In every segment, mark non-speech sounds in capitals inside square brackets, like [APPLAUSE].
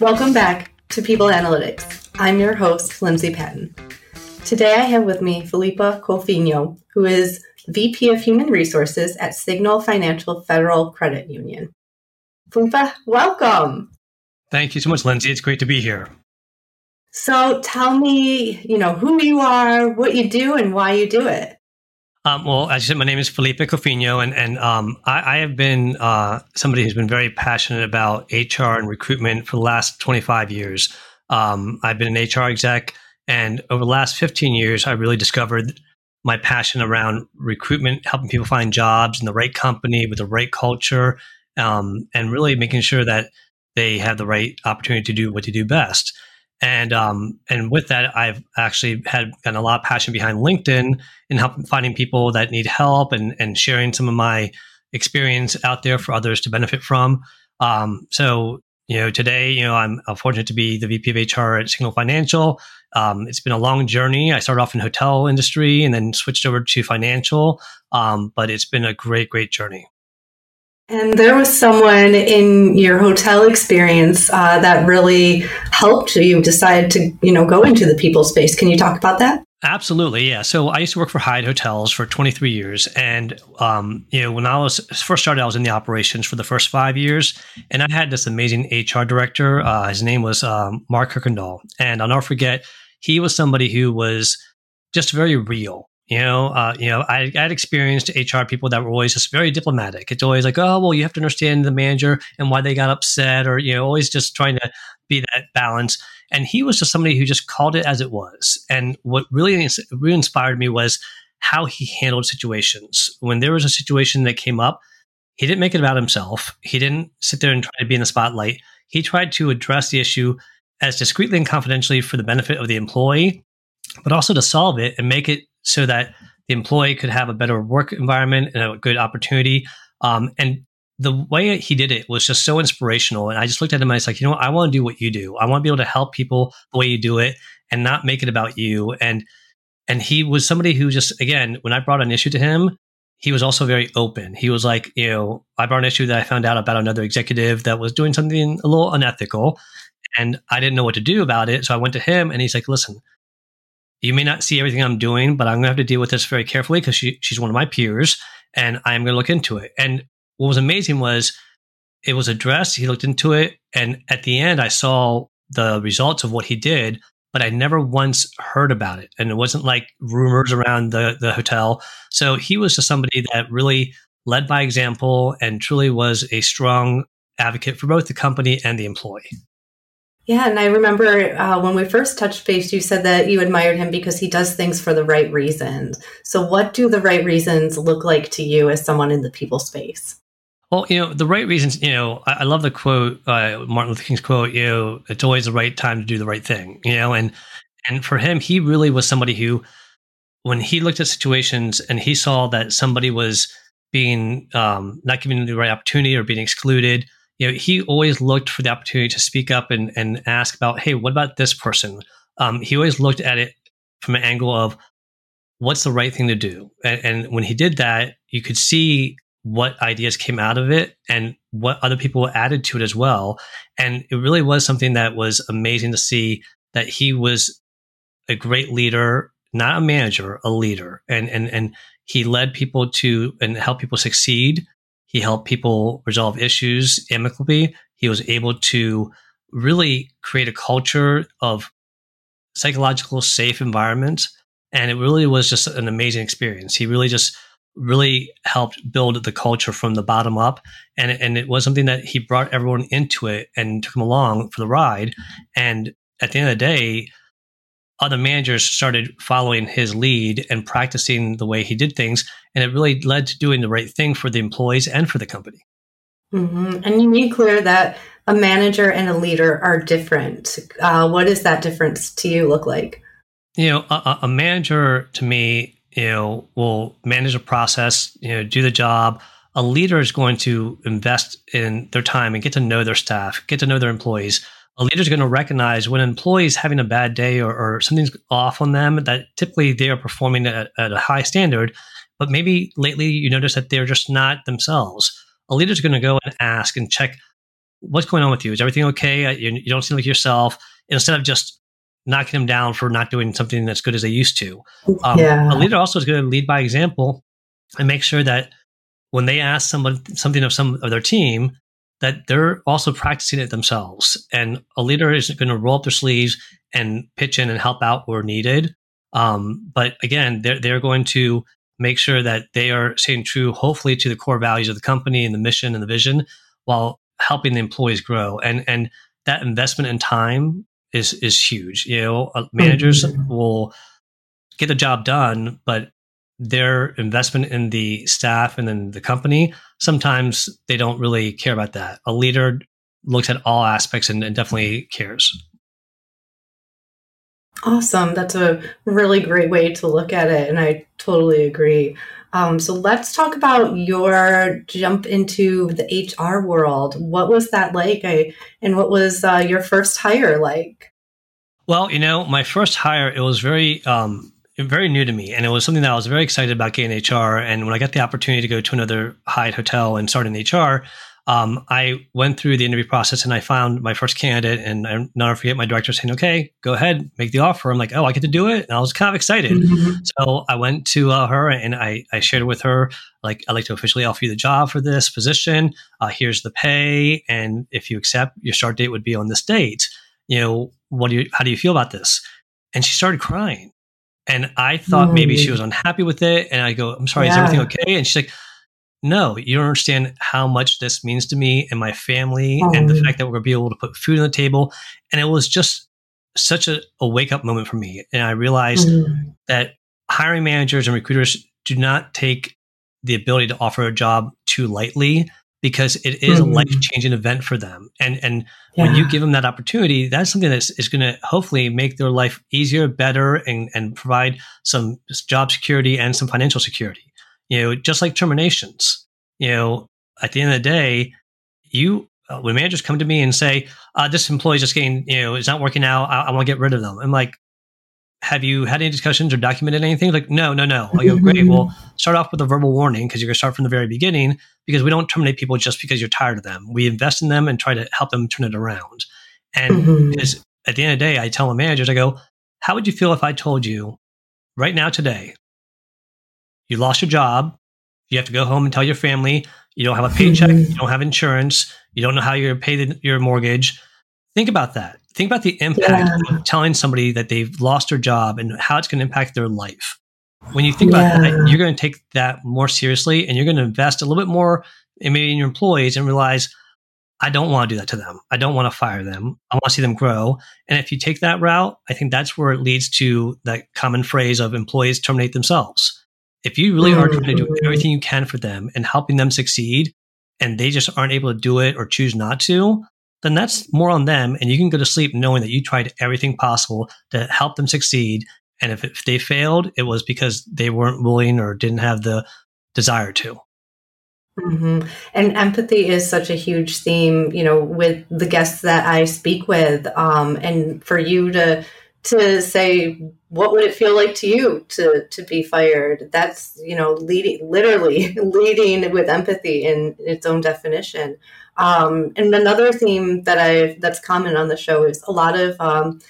Welcome back to People Analytics. I'm your host, Lindsay Patton. Today I have with me Felipe Cofiño, who is VP of Human Resources at Signal Financial Federal Credit Union. Felipe, welcome. Thank you so much, Lindsay. It's great to be here. So tell me, you know, who you are, what you do, and why you do it. Um, well, as you said, my name is Felipe Cofiño, and and um, I, I, have been uh, somebody who's been very passionate about HR and recruitment for the last 25 years. Um, I've been an HR exec, and over the last 15 years, I really discovered my passion around recruitment, helping people find jobs in the right company with the right culture, um, and really making sure that they have the right opportunity to do what they do best. And um, and with that, I've actually had gotten a lot of passion behind LinkedIn in helping finding people that need help and and sharing some of my experience out there for others to benefit from. Um, so you know, today, you know, I'm fortunate to be the VP of HR at Signal Financial. Um, it's been a long journey. I started off in hotel industry and then switched over to financial, um, but it's been a great, great journey. And there was someone in your hotel experience uh, that really helped you decide to, you know, go into the people space. Can you talk about that? Absolutely, yeah. So I used to work for Hyatt Hotels for 23 years, and um, you know, when I was first started, I was in the operations for the first five years, and I had this amazing HR director. Uh, his name was um, Mark Kirkendall, and I'll never forget. He was somebody who was just very real. You know, uh, you know, I, had experienced HR people that were always just very diplomatic. It's always like, oh, well, you have to understand the manager and why they got upset, or you know, always just trying to be that balance. And he was just somebody who just called it as it was. And what really, really inspired me was how he handled situations. When there was a situation that came up, he didn't make it about himself. He didn't sit there and try to be in the spotlight. He tried to address the issue as discreetly and confidentially for the benefit of the employee, but also to solve it and make it so that the employee could have a better work environment and a good opportunity. Um, and the way he did it was just so inspirational. And I just looked at him and I was like, you know what? I want to do what you do. I want to be able to help people the way you do it and not make it about you. And and he was somebody who just again, when I brought an issue to him, he was also very open. He was like, you know, I brought an issue that I found out about another executive that was doing something a little unethical. And I didn't know what to do about it. So I went to him and he's like, listen, you may not see everything I'm doing, but I'm going to have to deal with this very carefully because she, she's one of my peers and I am going to look into it. And what was amazing was it was addressed. He looked into it. And at the end, I saw the results of what he did, but I never once heard about it. And it wasn't like rumors around the, the hotel. So he was just somebody that really led by example and truly was a strong advocate for both the company and the employee. Yeah, and I remember uh, when we first touched base, you said that you admired him because he does things for the right reasons. So, what do the right reasons look like to you as someone in the people space? Well, you know, the right reasons, you know, I, I love the quote, uh, Martin Luther King's quote, you know, it's always the right time to do the right thing, you know, and, and for him, he really was somebody who, when he looked at situations and he saw that somebody was being um, not given the right opportunity or being excluded, you know, he always looked for the opportunity to speak up and, and ask about, hey, what about this person? Um, he always looked at it from an angle of what's the right thing to do. And, and, when he did that, you could see what ideas came out of it and what other people added to it as well. And it really was something that was amazing to see that he was a great leader, not a manager, a leader. And, and, and he led people to and helped people succeed he helped people resolve issues amicably. He was able to really create a culture of psychological safe environment. And it really was just an amazing experience. He really just really helped build the culture from the bottom up. And, and it was something that he brought everyone into it and took them along for the ride. And at the end of the day, other managers started following his lead and practicing the way he did things. And it really led to doing the right thing for the employees and for the company. Mm-hmm. And you made clear that a manager and a leader are different. Uh, what does that difference to you look like? You know, a, a manager to me, you know, will manage a process, you know, do the job. A leader is going to invest in their time and get to know their staff, get to know their employees a leader is going to recognize when an employee is having a bad day or, or something's off on them that typically they are performing at, at, a high standard, but maybe lately you notice that they're just not themselves. A leader's going to go and ask and check what's going on with you. Is everything okay? Uh, you, you don't seem like yourself. Instead of just knocking them down for not doing something as good as they used to. Um, yeah. A leader also is going to lead by example and make sure that when they ask someone something of some of their team, that they're also practicing it themselves. And a leader is going to roll up their sleeves and pitch in and help out where needed. Um, but again, they're, they're going to make sure that they are staying true, hopefully, to the core values of the company and the mission and the vision while helping the employees grow. And, and that investment in time is, is huge. You know, uh, managers mm-hmm. will get the job done, but their investment in the staff and then the company, sometimes they don't really care about that. A leader looks at all aspects and, and definitely cares. Awesome. That's a really great way to look at it. And I totally agree. Um, so let's talk about your jump into the HR world. What was that like? I, and what was uh, your first hire like? Well, you know, my first hire, it was very um, very new to me, and it was something that I was very excited about getting HR. And when I got the opportunity to go to another Hyatt hotel and start in HR, um, I went through the interview process and I found my first candidate. And I never forget my director saying, "Okay, go ahead, make the offer." I'm like, "Oh, I get to do it," and I was kind of excited. Mm-hmm. So I went to uh, her and I, I shared with her, like, "I'd like to officially offer you the job for this position. Uh, here's the pay, and if you accept, your start date would be on this date. You know, what do you? How do you feel about this?" And she started crying and I thought maybe she was unhappy with it. And I go, I'm sorry, yeah. is everything okay? And she's like, no, you don't understand how much this means to me and my family oh. and the fact that we're going to be able to put food on the table. And it was just such a, a wake up moment for me. And I realized mm. that hiring managers and recruiters do not take the ability to offer a job too lightly because it is mm-hmm. a life changing event for them. And and yeah. when you give them that opportunity, that's something that is going to hopefully make their life easier, better, and and provide some job security and some financial security. You know, just like terminations. You know, at the end of the day, you uh, when managers come to me and say, uh, "This employee just getting you know is not working out. I, I want to get rid of them," I'm like, have you had any discussions or documented anything? Like, no, no, no. I go, great. Well, [LAUGHS] start off with a verbal warning because you're going to start from the very beginning because we don't terminate people just because you're tired of them. We invest in them and try to help them turn it around. And mm-hmm. at the end of the day, I tell the managers, I go, how would you feel if I told you right now, today, you lost your job, you have to go home and tell your family, you don't have a paycheck, mm-hmm. you don't have insurance, you don't know how you're going to pay the, your mortgage. Think about that think about the impact yeah. of telling somebody that they've lost their job and how it's going to impact their life. When you think yeah. about that, you're going to take that more seriously and you're going to invest a little bit more in maybe in your employees and realize, I don't want to do that to them. I don't want to fire them. I want to see them grow. And if you take that route, I think that's where it leads to that common phrase of employees terminate themselves. If you really are trying to do mm-hmm. everything you can for them and helping them succeed, and they just aren't able to do it or choose not to, then that's more on them. And you can go to sleep knowing that you tried everything possible to help them succeed. And if, if they failed, it was because they weren't willing or didn't have the desire to. Mm-hmm. And empathy is such a huge theme, you know, with the guests that I speak with. Um, and for you to to say, what would it feel like to you to to be fired? That's you know, leading literally [LAUGHS] leading with empathy in its own definition. Um, and another theme that I that's common on the show is a lot of um,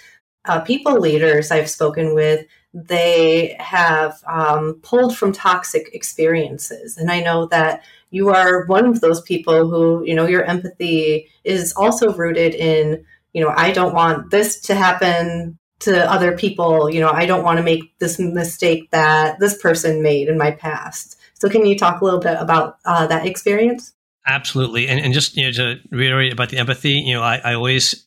uh, people leaders I've spoken with. They have um, pulled from toxic experiences, and I know that you are one of those people who you know your empathy is also rooted in you know I don't want this to happen to other people. You know I don't want to make this mistake that this person made in my past. So, can you talk a little bit about uh, that experience? Absolutely. And, and just you know, to reiterate about the empathy, you know, I, I always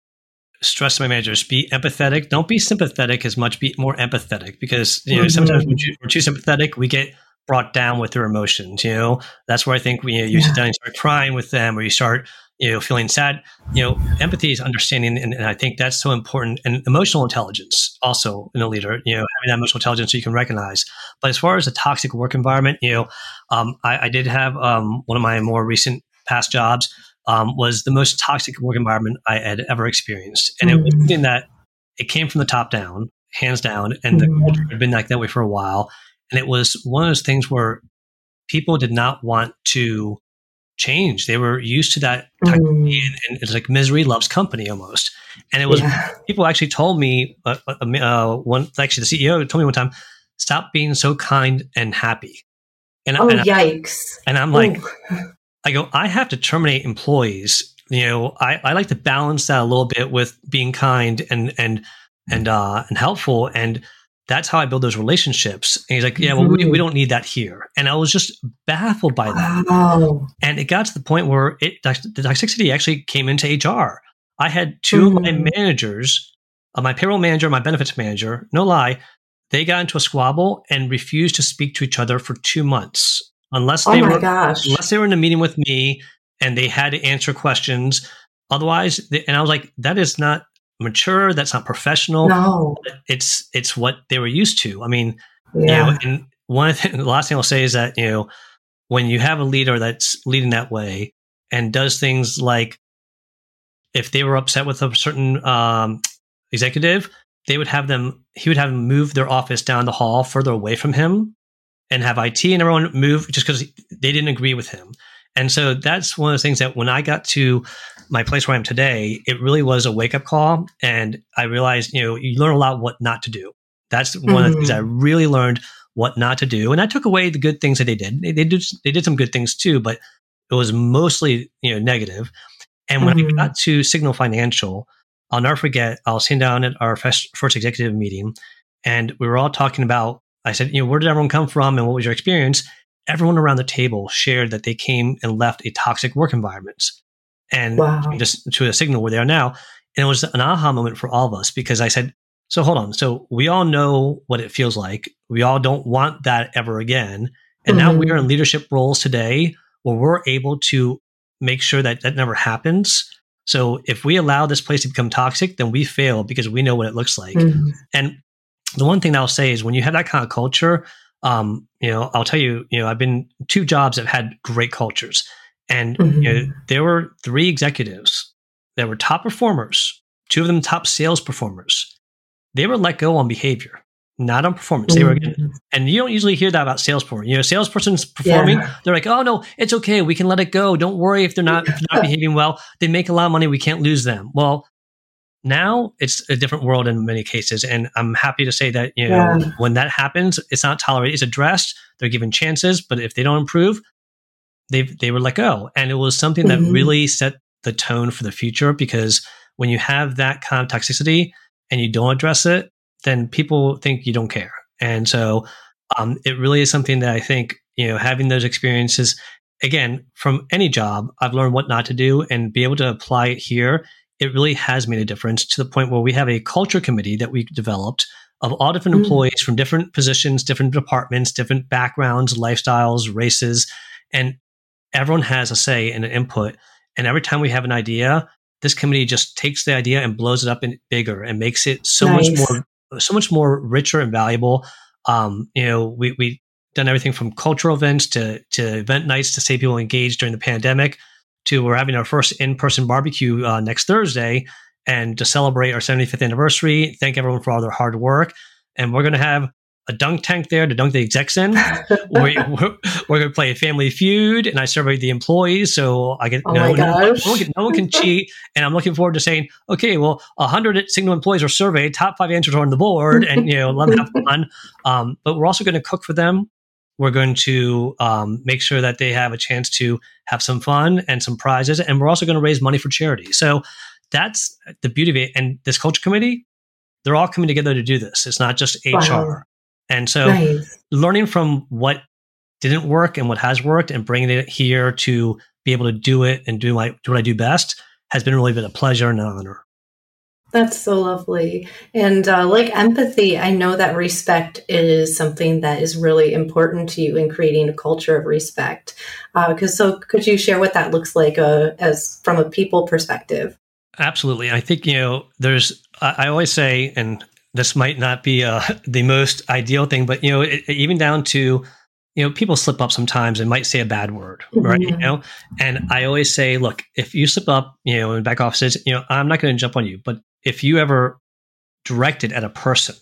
stress to my managers be empathetic. Don't be sympathetic as much, be more empathetic because, you know, mm-hmm. sometimes when we're too sympathetic, we get brought down with their emotions. You know, that's where I think we, you, know, you yeah. sit down and start crying with them or you start you know, feeling sad. You know, empathy is understanding, and, and, I think that's so important. And emotional intelligence also in a leader. You know, having that emotional intelligence so you can recognize. But as far as a toxic work environment, you know, um, I, I, did have um, one of my more recent past jobs um, was the most toxic work environment I had ever experienced, and mm-hmm. it was mm. something that it came from the top down, hands down, and mm-hmm. the culture had been like that way for a while. And it was one of those things where people did not want to change. They were used to that mm. and, and, it's like misery loves company almost. And it was yeah. people actually told me uh, uh, uh, one actually the CEO told me one time, stop being so kind and happy. And, oh, and yikes! I, and I'm like, I go, I have to terminate employees. You know, I, I like to balance that a little bit with being kind and and and uh and helpful and that's how I build those relationships. And he's like, yeah, well, we, we don't need that here. And I was just baffled by that. Wow. And it got to the point where it, the toxicity actually came into HR. I had 2 mm-hmm. of my mm-hmm. managers, uh, my payroll manager, my benefits manager, no lie, they got into a squabble and refused to speak to each other for two months unless they oh were gosh. unless they were in a meeting with me and they had to answer questions. Otherwise, they, and I was like, that is not mature. That's not professional. No, it's it's what they were used to. I mean, yeah. you know, and one thing, [LAUGHS] the last thing I'll say is that you know when you have a leader that's leading that way and does things like if they were upset with a certain um, executive, they would have them. He would have them move their office down the hall further away from him, and have IT and everyone move just because they didn't agree with him. And so that's one of the things that when I got to my place where I am today, it really was a wake up call. And I realized, you know, you learn a lot what not to do. That's one mm-hmm. of the things I mm-hmm. really learned what not to do. And I took away the good things that they did. They, they did they did some good things too, but it was mostly, you know, negative. And when mm-hmm. I got to Signal Financial, I'll never forget, I was sitting down at our first, first executive meeting and we were all talking about, I said, you know, where did everyone come from and what was your experience? everyone around the table shared that they came and left a toxic work environment and wow. just to a signal where they are now. And it was an aha moment for all of us because I said, so hold on. So we all know what it feels like. We all don't want that ever again. And mm-hmm. now we are in leadership roles today where we're able to make sure that that never happens. So if we allow this place to become toxic, then we fail because we know what it looks like. Mm-hmm. And the one thing I'll say is when you have that kind of culture, um, you know, I'll tell you, you know, I've been two jobs that had great cultures, and mm-hmm. you know, there were three executives that were top performers, two of them top sales performers. They were let go on behavior, not on performance. They were, mm-hmm. and you don't usually hear that about salesperson. You know, salesperson's performing, yeah. they're like, "Oh no, it's okay. We can let it go. Don't worry if they're not, if they're not behaving well. They make a lot of money. We can't lose them." Well, now it's a different world in many cases. And I'm happy to say that, you know, yeah. when that happens, it's not tolerated, it's addressed, they're given chances, but if they don't improve, they they were let go. And it was something that mm-hmm. really set the tone for the future because when you have that kind of toxicity and you don't address it, then people think you don't care. And so um, it really is something that I think, you know, having those experiences, again, from any job, I've learned what not to do and be able to apply it here it really has made a difference to the point where we have a culture committee that we developed of all different mm. employees from different positions, different departments, different backgrounds, lifestyles, races, and everyone has a say and an input. And every time we have an idea, this committee just takes the idea and blows it up and bigger and makes it so nice. much more, so much more richer and valuable. Um, you know, we we done everything from cultural events to to event nights to stay people engaged during the pandemic to we're having our first in-person barbecue uh, next Thursday, and to celebrate our 75th anniversary. Thank everyone for all their hard work, and we're going to have a dunk tank there to dunk the execs in. we're, we're, we're, going to play a Family Feud, and I surveyed the employees, so I get oh no, no, no, one can, no one can [LAUGHS] cheat. And I'm looking forward to saying, okay, well, hundred Signal employees are surveyed, top five answers are on the board, and you know, let them have fun. [LAUGHS] Um, but we're also going to cook for them. We're going to um, make sure that they have a chance to have some fun and some prizes. And we're also going to raise money for charity. So that's the beauty of it. And this culture committee, they're all coming together to do this. It's not just HR. Wow. And so nice. learning from what didn't work and what has worked and bringing it here to be able to do it and do, my, do what I do best has been really been a pleasure and an honor. That's so lovely. And uh, like empathy, I know that respect is something that is really important to you in creating a culture of respect. Because uh, so, could you share what that looks like uh, as from a people perspective? Absolutely. I think you know. There's. I, I always say, and this might not be uh, [LAUGHS] the most ideal thing, but you know, it, even down to you know, people slip up sometimes and might say a bad word, right? Mm-hmm. You know, and I always say, look, if you slip up, you know, in back offices, you know, I'm not going to jump on you, but if you ever direct it at a person,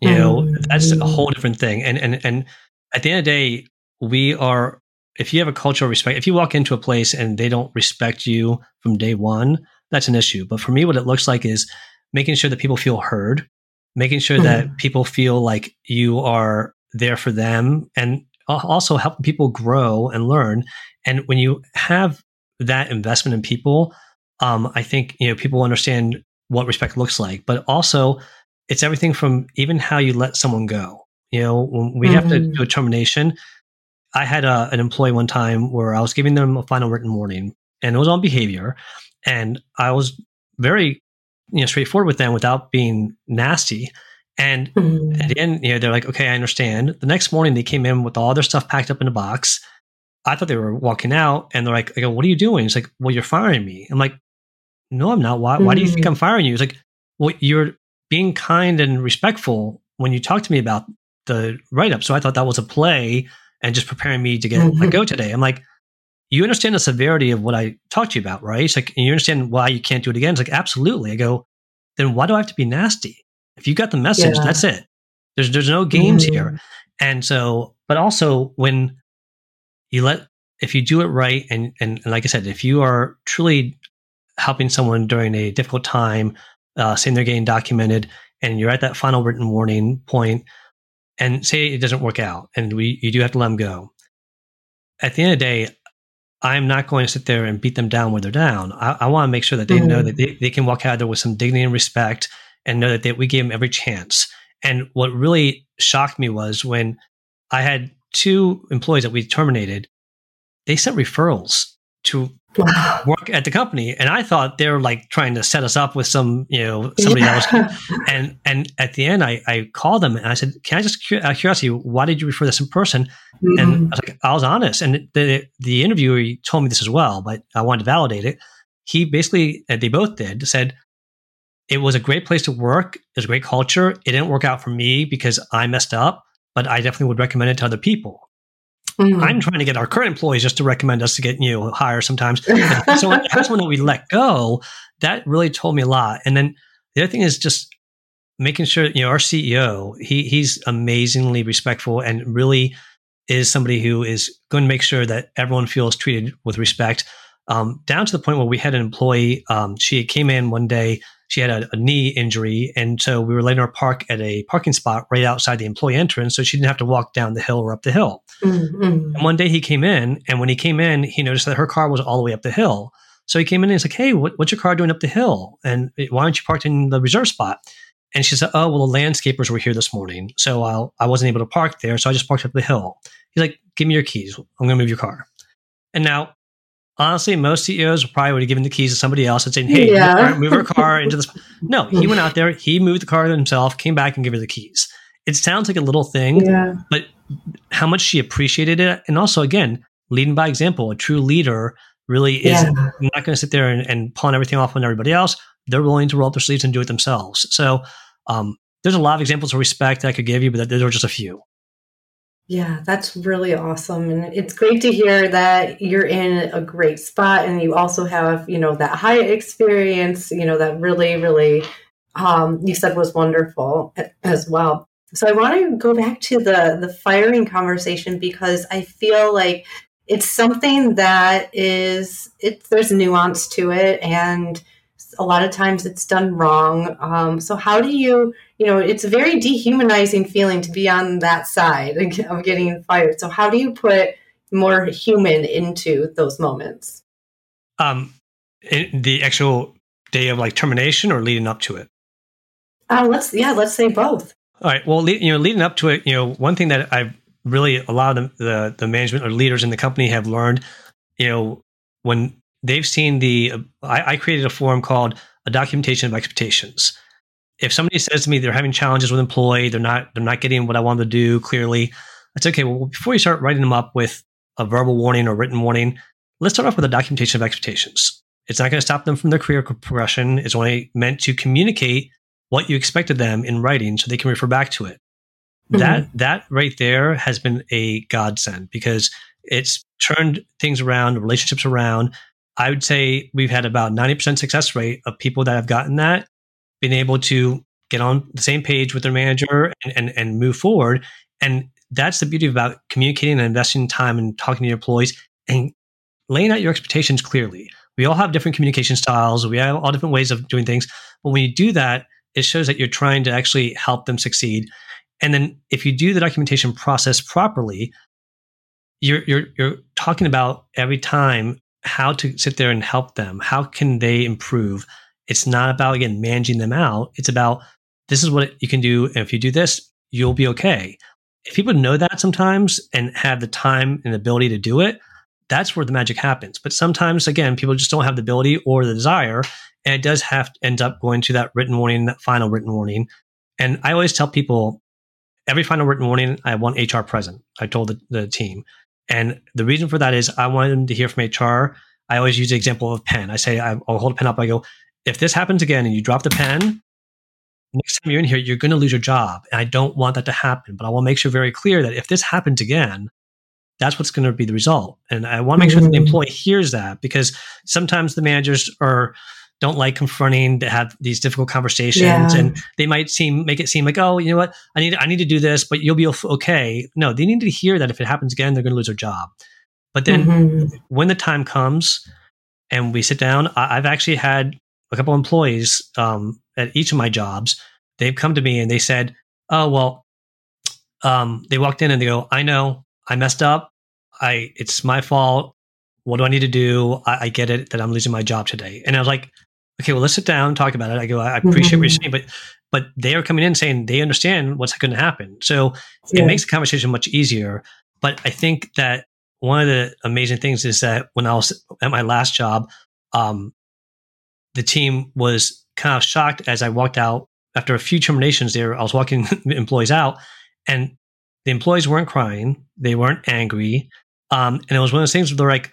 you know, mm-hmm. that's a whole different thing. And and and at the end of the day, we are if you have a cultural respect, if you walk into a place and they don't respect you from day one, that's an issue. But for me, what it looks like is making sure that people feel heard, making sure mm-hmm. that people feel like you are there for them, and also helping people grow and learn. And when you have that investment in people, um, I think you know people understand what respect looks like. But also, it's everything from even how you let someone go. You know, when we mm-hmm. have to mm-hmm. do a termination, I had a, an employee one time where I was giving them a final written warning, and it was on behavior, and I was very you know straightforward with them without being nasty. And mm-hmm. at the end, you know, they're like, "Okay, I understand." The next morning, they came in with all their stuff packed up in a box. I thought they were walking out, and they're like, "I go, what are you doing?" It's like, "Well, you're firing me." I'm like, "No, I'm not. Why? Mm-hmm. Why do you think mm-hmm. I'm firing you?" It's like, "Well, you're being kind and respectful when you talk to me about the write up." So I thought that was a play and just preparing me to get mm-hmm. let go today. I'm like, you understand the severity of what I talked to you about, right? It's like, you understand why you can't do it again. It's like, absolutely. I go, then why do I have to be nasty? If you got the message, yeah. that's it. There's there's no games mm-hmm. here. And so, but also when you let if you do it right and, and and like I said, if you are truly helping someone during a difficult time, uh, saying they're getting documented, and you're at that final written warning point, and say it doesn't work out and we you do have to let them go at the end of the day i'm not going to sit there and beat them down when they're down i, I want to make sure that they mm-hmm. know that they, they can walk out there with some dignity and respect and know that they, we gave them every chance and what really shocked me was when i had two employees that we terminated they sent referrals to wow. work at the company. And I thought they were like trying to set us up with some, you know, somebody yeah. else. [LAUGHS] And and at the end, I, I called them and I said, "Can I just of curiosity, why did you refer this in person?" Mm-hmm. And I was like, I was honest. And the the interviewer told me this as well, but I wanted to validate it. He basically, they both did, said it was a great place to work. It was a great culture. It didn't work out for me because I messed up, but I definitely would recommend it to other people. Mm-hmm. I'm trying to get our current employees just to recommend us to get know, higher sometimes. so that's when we let go. That really told me a lot. And then the other thing is just making sure you know our CEO he he's amazingly respectful and really is somebody who is going to make sure that everyone feels treated with respect. Um, down to the point where we had an employee. Um, she came in one day she had a, a, knee injury. And so we were letting her park at a parking spot right outside the employee entrance. So she didn't have to walk down the hill or up the hill. Mm-hmm. And one day he came in, and when he came in, he noticed that her car was all the way up the hill. So he came in and he's like, Hey, what, what's your car doing up the hill? And why aren't you parked in the reserve spot? And she said, Oh, well, the landscapers were here this morning. So I'll, I wasn't able to park there. So I just parked up the hill. He's like, Give me your keys. I'm going to move your car. And now honestly, most CEOs probably would have given the keys to somebody else and saying, "Hey, yeah. move, our car into this." [LAUGHS] No, he went out there, he moved the car himself, came back and gave her the keys. It sounds like a little thing, yeah. but how much she appreciated it, and also again, leading by example. A true leader really is yeah. not going to sit there and, and pawn everything off on everybody else. They're willing to roll up their sleeves and do it themselves. So, um, there's a lot of examples of respect I could give you, but there are just a few. Yeah, that's really awesome. And it's great to hear that you're in a great spot and you also have, you know, that Hyatt experience, you know, that really, really, um, you said was wonderful as well. So I want to go back to the the firing conversation because I feel like it's something that is it's there's nuance to it and a lot of times it's done wrong. Um, so how do you, you know, it's a very dehumanizing feeling to be on that side of getting fired. So how do you put more human into those moments? Um, the actual day of like termination or leading up to it? Uh, let's yeah, let's say both. All right. Well, you know, leading up to it, you know, one thing that I've really a lot of the, the, the management or leaders in the company have learned, you know, when they've seen the I, I, created a form called a documentation of expectations. If somebody says to me they're having challenges with employee they're not they're not getting what i want them to do clearly it's okay well before you start writing them up with a verbal warning or written warning let's start off with a documentation of expectations. It's not going to stop them from their career progression. It's only meant to communicate what you expected them in writing so they can refer back to it. Mm-hmm. that that right there has been a godsend because it's turned things around relationships around I would say we've had about 90% success rate of people that have gotten that, been able to get on the same page with their manager and, and, and move forward. And that's the beauty about communicating and investing time and talking to your employees and laying out your expectations clearly. We all have different communication styles. We have all different ways of doing things. But when you do that, it shows that you're trying to actually help them succeed. And then if you do the documentation process properly, you're, you're, you're talking about every time how to sit there and help them. How can they improve? It's not about, again, managing them out. It's about this is what you can do. And if you do this, you'll be okay. If people know that sometimes and have the time and ability to do it, that's where the magic happens. But sometimes, again, people just don't have the ability or the desire. And it does have to end up going to that written warning, that final written warning. And I always tell people every final written warning, I want HR present. I told the, the team. And the reason for that is I want them to hear from HR. I always use the example of pen. I say, I'll hold a pen up. I go, if this happens again and you drop the pen, next time you're in here, you're going to lose your job. And I don't want that to happen. But I will make sure very clear that if this happens again, that's what's going to be the result. And I want to make sure that the mm-hmm. employee hears that because sometimes the managers are don't like confronting to have these difficult conversations yeah. and they might seem make it seem like oh you know what i need i need to do this but you'll be okay no they need to hear that if it happens again they're going to lose their job but then mm-hmm. when the time comes and we sit down I, have actually had a couple employees um, at each of my jobs they've come to me and they said oh well um, they walked in and they go i know i messed up i it's my fault what do I need to do? I, I, get it that I'm losing my job today. And I was like, okay, well, let's sit down and talk about it. I go, I appreciate mm-hmm. what you're mm-hmm. saying, but but they are coming in saying they understand what's going to happen. So yeah. it makes the conversation much easier. But I think that one of the amazing things is that when I was at my last job, um, the team was kind of shocked as I walked out after a few terminations there. I was walking [LAUGHS] employees out and the employees weren't crying. They weren't angry. Um, and it was one of those things where they're like,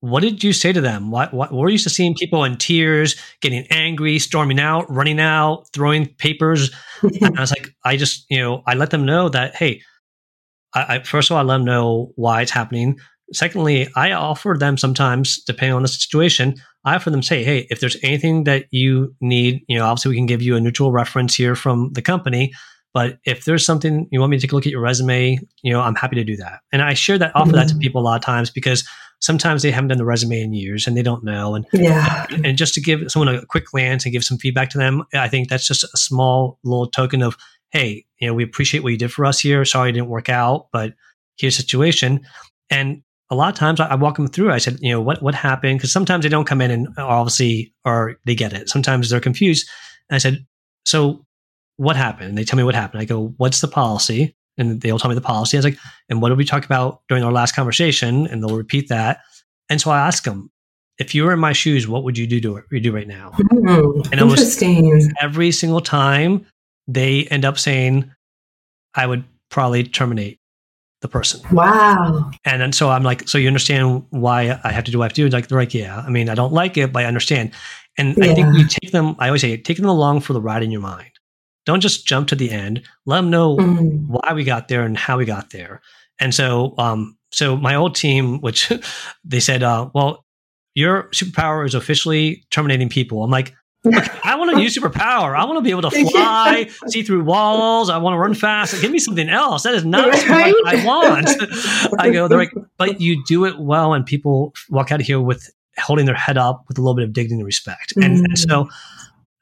what did you say to them? What, what we're used to seeing people in tears, getting angry, storming out, running out, throwing papers. [LAUGHS] and I was like, I just, you know, I let them know that, hey, I, I, first of all, I let them know why it's happening. Secondly, I offer them sometimes, depending on the situation, I offer them say, hey, if there's anything that you need, you know, obviously we can give you a neutral reference here from the company. But if there's something you want me to take a look at your resume, you know, I'm happy to do that. And I share that, offer mm-hmm. that to mm-hmm. people a lot of times because sometimes they haven't done the resume in years and they don't know. And yeah, and just to give someone a quick glance and give some feedback to them, I think that's just a small little token of, hey, you know, we appreciate what you did for us here. Sorry it didn't work out, but here's the situation. And a lot of times I, I walk them through. I said, you know, what what happened? Because sometimes they don't come in and obviously or they get it. Sometimes they're confused. And I said, so what happened? And they tell me what happened. I go, what's the policy? And they'll tell me the policy. I was like, and what did we talk about during our last conversation? And they'll repeat that. And so I ask them, if you were in my shoes, what would you do to you do right now? Mm, and interesting. every single time they end up saying, I would probably terminate the person. Wow. And then so I'm like, so you understand why I have to do what I have to do? And like, they're like, yeah, I mean, I don't like it, but I understand. And yeah. I think you take them, I always say, take them along for the ride in your mind. Don't just jump to the end. Let them know mm. why we got there and how we got there. And so, um, so my old team, which [LAUGHS] they said, uh, well, your superpower is officially terminating people. I'm like, [LAUGHS] I want to use superpower. I want to be able to fly, see through walls. I want to run fast. Give me something else. That is not right? what I want. I go, they're like, [LAUGHS] but you do it well, and people walk out of here with holding their head up with a little bit of dignity and respect. Mm. And, and, so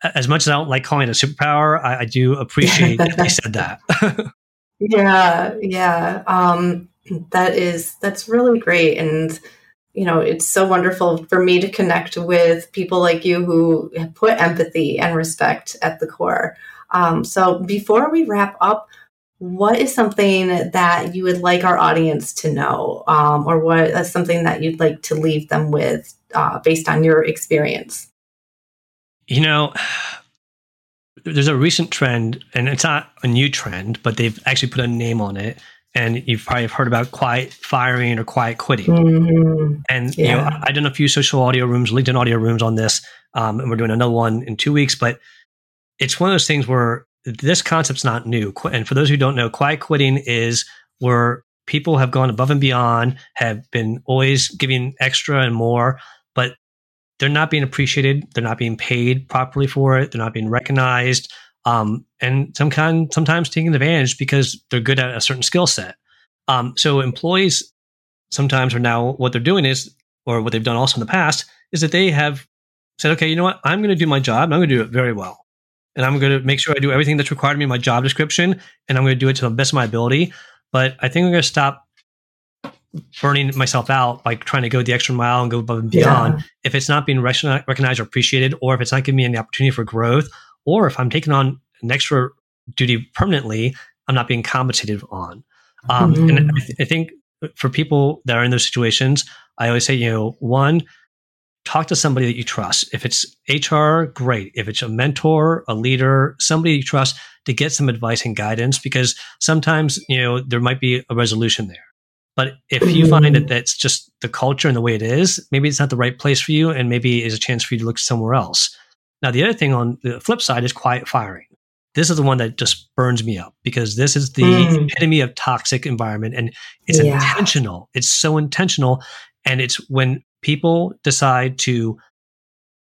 as much as I don't like calling it a superpower, I, I do appreciate that they said that. [LAUGHS] yeah, yeah. Um, that is that's really great, and you know it's so wonderful for me to connect with people like you who put empathy and respect at the core. Um, so before we wrap up, what is something that you would like our audience to know, um, or what is something that you'd like to leave them with uh, based on your experience? You know, there's a recent trend, and it's not a new trend, but they've actually put a name on it. And you've probably heard about quiet firing or quiet quitting. Mm-hmm. And yeah. you know, I've done a few social audio rooms, LinkedIn audio rooms on this, um, and we're doing another one in two weeks. But it's one of those things where this concept's not new. And for those who don't know, quiet quitting is where people have gone above and beyond, have been always giving extra and more, they're not being appreciated. They're not being paid properly for it. They're not being recognized. Um, and some kind, sometimes taking advantage because they're good at a certain skill set. Um, so employees sometimes are now what they're doing is, or what they've done also in the past, is that they have said, okay, you know what? I'm going to do my job. And I'm going to do it very well. And I'm going to make sure I do everything that's required of me in my job description. And I'm going to do it to the best of my ability. But I think I'm going to stop burning myself out by trying to go the extra mile and go above and beyond. Yeah. If it's not being recognized or appreciated, or if it's not giving me any opportunity for growth, or if I'm taking on an extra duty permanently, I'm not being compensated on. Um, mm-hmm. And I, th- I think for people that are in those situations, I always say, you know, one, talk to somebody that you trust. If it's HR, great. If it's a mentor, a leader, somebody you trust to get some advice and guidance, because sometimes, you know, there might be a resolution there. But if you find that that's just the culture and the way it is, maybe it's not the right place for you, and maybe it's a chance for you to look somewhere else. Now, the other thing on the flip side is quiet firing. This is the one that just burns me up because this is the mm. epitome of toxic environment, and it's yeah. intentional. It's so intentional, and it's when people decide to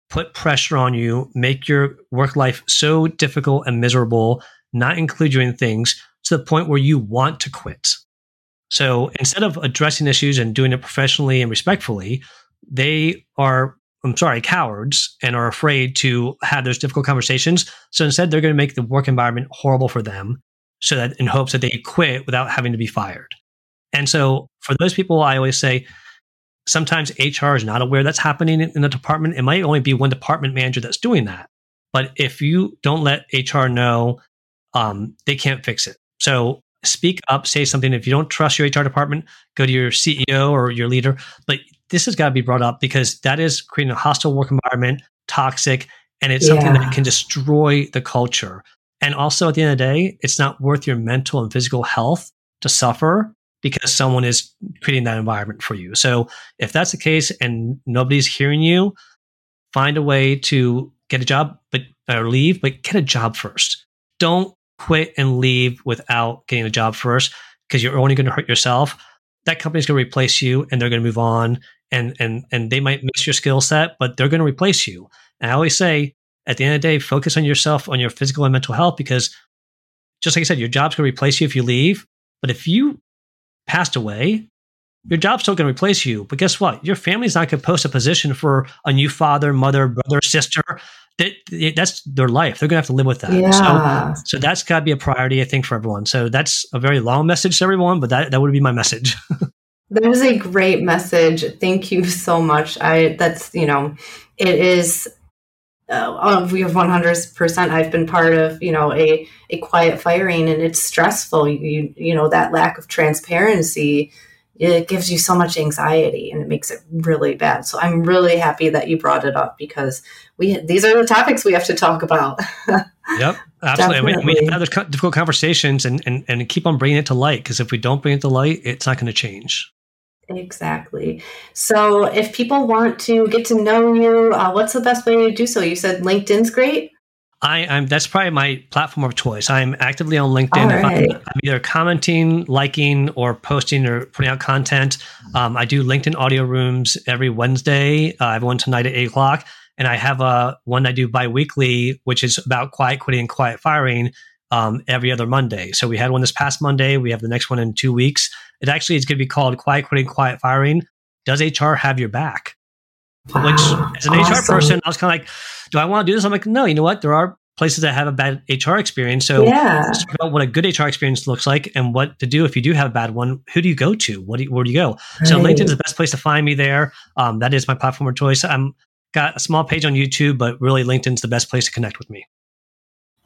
put pressure on you, make your work life so difficult and miserable, not include you in things to the point where you want to quit. So instead of addressing issues and doing it professionally and respectfully, they are, I'm sorry, cowards and are afraid to have those difficult conversations. So instead, they're going to make the work environment horrible for them so that in hopes that they quit without having to be fired. And so for those people, I always say, sometimes HR is not aware that's happening in the department. It might only be one department manager that's doing that. But if you don't let HR know, um, they can't fix it. So speak up, say something. If you don't trust your HR department, go to your CEO or your leader. But this has got to be brought up because that is creating a hostile work environment, toxic, and it's yeah. something that can destroy the culture. And also at the end of the day, it's not worth your mental and physical health to suffer because someone is creating that environment for you. So if that's the case and nobody's hearing you, find a way to get a job, but or leave, but get a job first. Don't quit and leave without getting a job first because you're only going to hurt yourself. That company's going to replace you and they're going to move on and and and they might miss your skill set, but they're going to replace you. And I always say at the end of the day, focus on yourself, on your physical and mental health, because just like I said, your job's going to replace you if you leave. But if you passed away, your job's still going to replace you. But guess what? Your family's not going to post a position for a new father, mother, brother, sister that, that's their life. They're going to have to live with that. Yeah. So, so that's got to be a priority, I think, for everyone. So that's a very long message to everyone, but that, that would be my message. [LAUGHS] that is a great message. Thank you so much. I, that's, you know, it is, uh, we have 100%. I've been part of, you know, a, a quiet firing and it's stressful. You, you know, that lack of transparency, it gives you so much anxiety and it makes it really bad. So I'm really happy that you brought it up because we these are the topics we have to talk about. [LAUGHS] yep, absolutely. we, we have those difficult conversations and, and and keep on bringing it to light because if we don't bring it to light, it's not going to change. Exactly. So if people want to get to know you, uh, what's the best way to do so? You said LinkedIn's great. I, am that's probably my platform of choice. I'm actively on LinkedIn. Right. I'm, I'm, either commenting, liking, or posting or putting out content. Um, I do LinkedIn audio rooms every Wednesday. Uh, I have one tonight at eight o'clock, and I have a one I do biweekly, which is about quiet quitting and quiet firing. Um, every other Monday. So we had one this past Monday. We have the next one in two weeks. It actually is going to be called Quiet Quitting, Quiet Firing. Does HR have your back? Wow. Which, as an awesome. HR person, I was kind of like, do I want to do this? I'm like, no, you know what? There are places that have a bad HR experience. So yeah. talk about what a good HR experience looks like and what to do if you do have a bad one. Who do you go to? What do you, where do you go? Right. So LinkedIn is the best place to find me there. Um, that is my platform of choice. I'm got a small page on YouTube, but really LinkedIn's the best place to connect with me.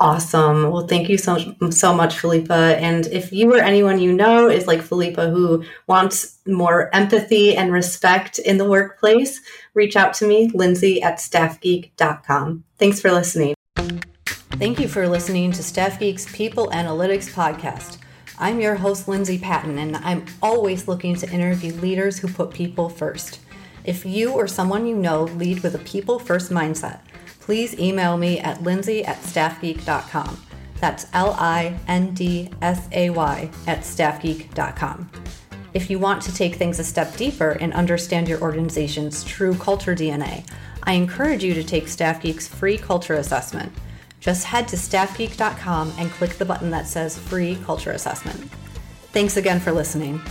Awesome. Well, thank you so so much, Felipe. And if you or anyone you know is like Felipe who wants more empathy and respect in the workplace, reach out to me, Lindsay at staffgeek.com. Thanks for listening. Thank you for listening to StaffGeek's People Analytics Podcast. I'm your host, Lindsay Patton, and I'm always looking to interview leaders who put people first. If you or someone you know lead with a people first mindset, please email me at lindsay at staffgeek.com. That's L I N D S A Y at staffgeek.com. If you want to take things a step deeper and understand your organization's true culture DNA, I encourage you to take StaffGeek's free culture assessment. Just head to staffgeek.com and click the button that says free culture assessment. Thanks again for listening.